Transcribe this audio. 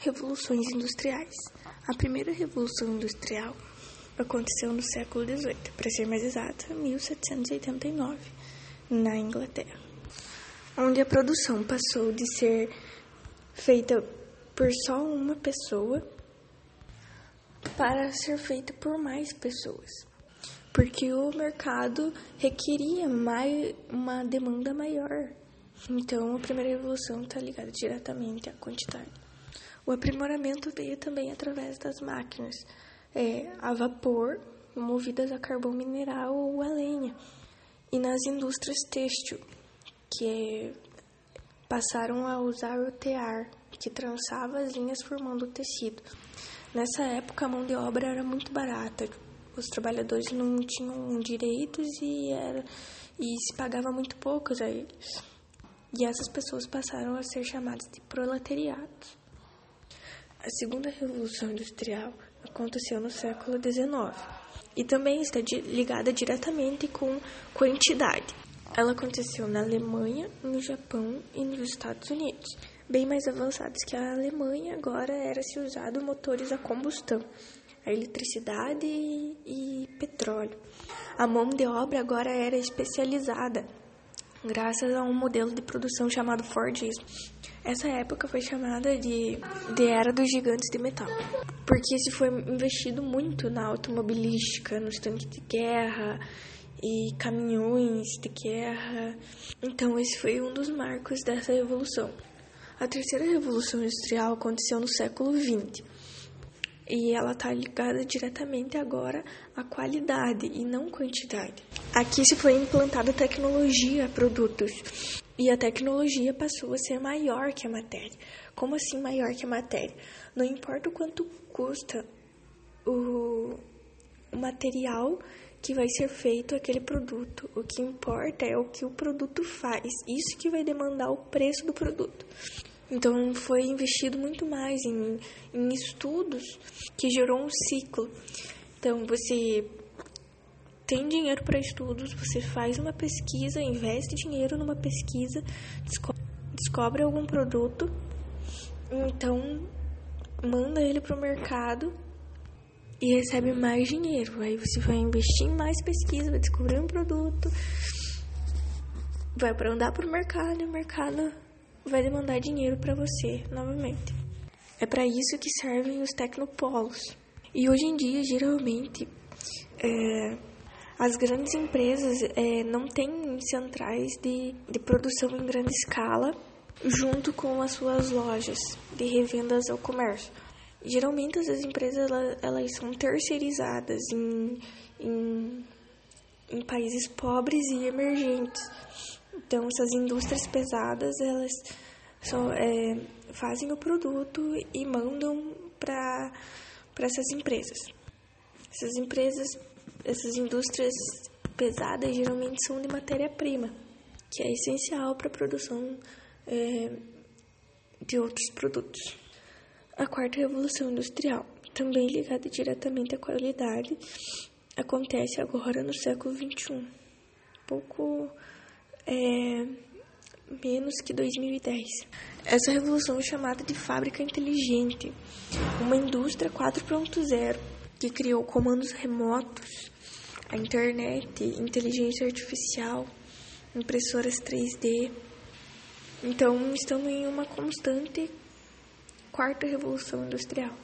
Revoluções industriais. A primeira revolução industrial aconteceu no século XVIII, para ser mais exata, 1789, na Inglaterra, onde a produção passou de ser feita por só uma pessoa para ser feita por mais pessoas, porque o mercado requeria mais, uma demanda maior. Então, a primeira revolução está ligada diretamente à quantidade. O aprimoramento veio também através das máquinas é, a vapor, movidas a carvão mineral ou a lenha, e nas indústrias têxtil, que é, passaram a usar o tear, que trançava as linhas formando o tecido. Nessa época, a mão de obra era muito barata, os trabalhadores não tinham direitos e, era, e se pagava muito pouco a eles. E essas pessoas passaram a ser chamadas de proletariados. A segunda revolução industrial aconteceu no século XIX e também está ligada diretamente com quantidade. Ela aconteceu na Alemanha, no Japão e nos Estados Unidos. Bem mais avançados que a Alemanha, agora era-se usado motores a combustão, a eletricidade e, e petróleo. A mão de obra agora era especializada, graças a um modelo de produção chamado Fordismo. Essa época foi chamada de, de Era dos Gigantes de Metal, porque se foi investido muito na automobilística, nos tanques de guerra e caminhões de guerra. Então, esse foi um dos marcos dessa revolução. A terceira revolução industrial aconteceu no século XX e ela está ligada diretamente agora à qualidade e não quantidade. Aqui se foi implantada tecnologia produtos e a tecnologia passou a ser maior que a matéria. Como assim maior que a matéria? Não importa o quanto custa o, o material que vai ser feito aquele produto. O que importa é o que o produto faz. Isso que vai demandar o preço do produto. Então foi investido muito mais em, em estudos que gerou um ciclo. Então você tem dinheiro para estudos, você faz uma pesquisa, investe dinheiro numa pesquisa, desco descobre algum produto, então manda ele para o mercado e recebe mais dinheiro. Aí você vai investir em mais pesquisa, vai descobrir um produto, vai para andar para o mercado e o mercado vai demandar dinheiro para você novamente. É para isso que servem os tecnopolos. E hoje em dia, geralmente, é, as grandes empresas é, não têm centrais de, de produção em grande escala junto com as suas lojas de revendas ao comércio. Geralmente, essas empresas elas, elas são terceirizadas em, em, em países pobres e emergentes. Então, essas indústrias pesadas, elas só, é, fazem o produto e mandam para essas empresas. Essas empresas, essas indústrias pesadas, geralmente são de matéria-prima, que é essencial para a produção é, de outros produtos. A quarta revolução industrial, também ligada diretamente à qualidade, acontece agora no século XXI. Pouco é, menos que 2010. Essa revolução é chamada de fábrica inteligente, uma indústria 4.0 que criou comandos remotos, a internet, inteligência artificial, impressoras 3D. Então, estamos em uma constante quarta revolução industrial.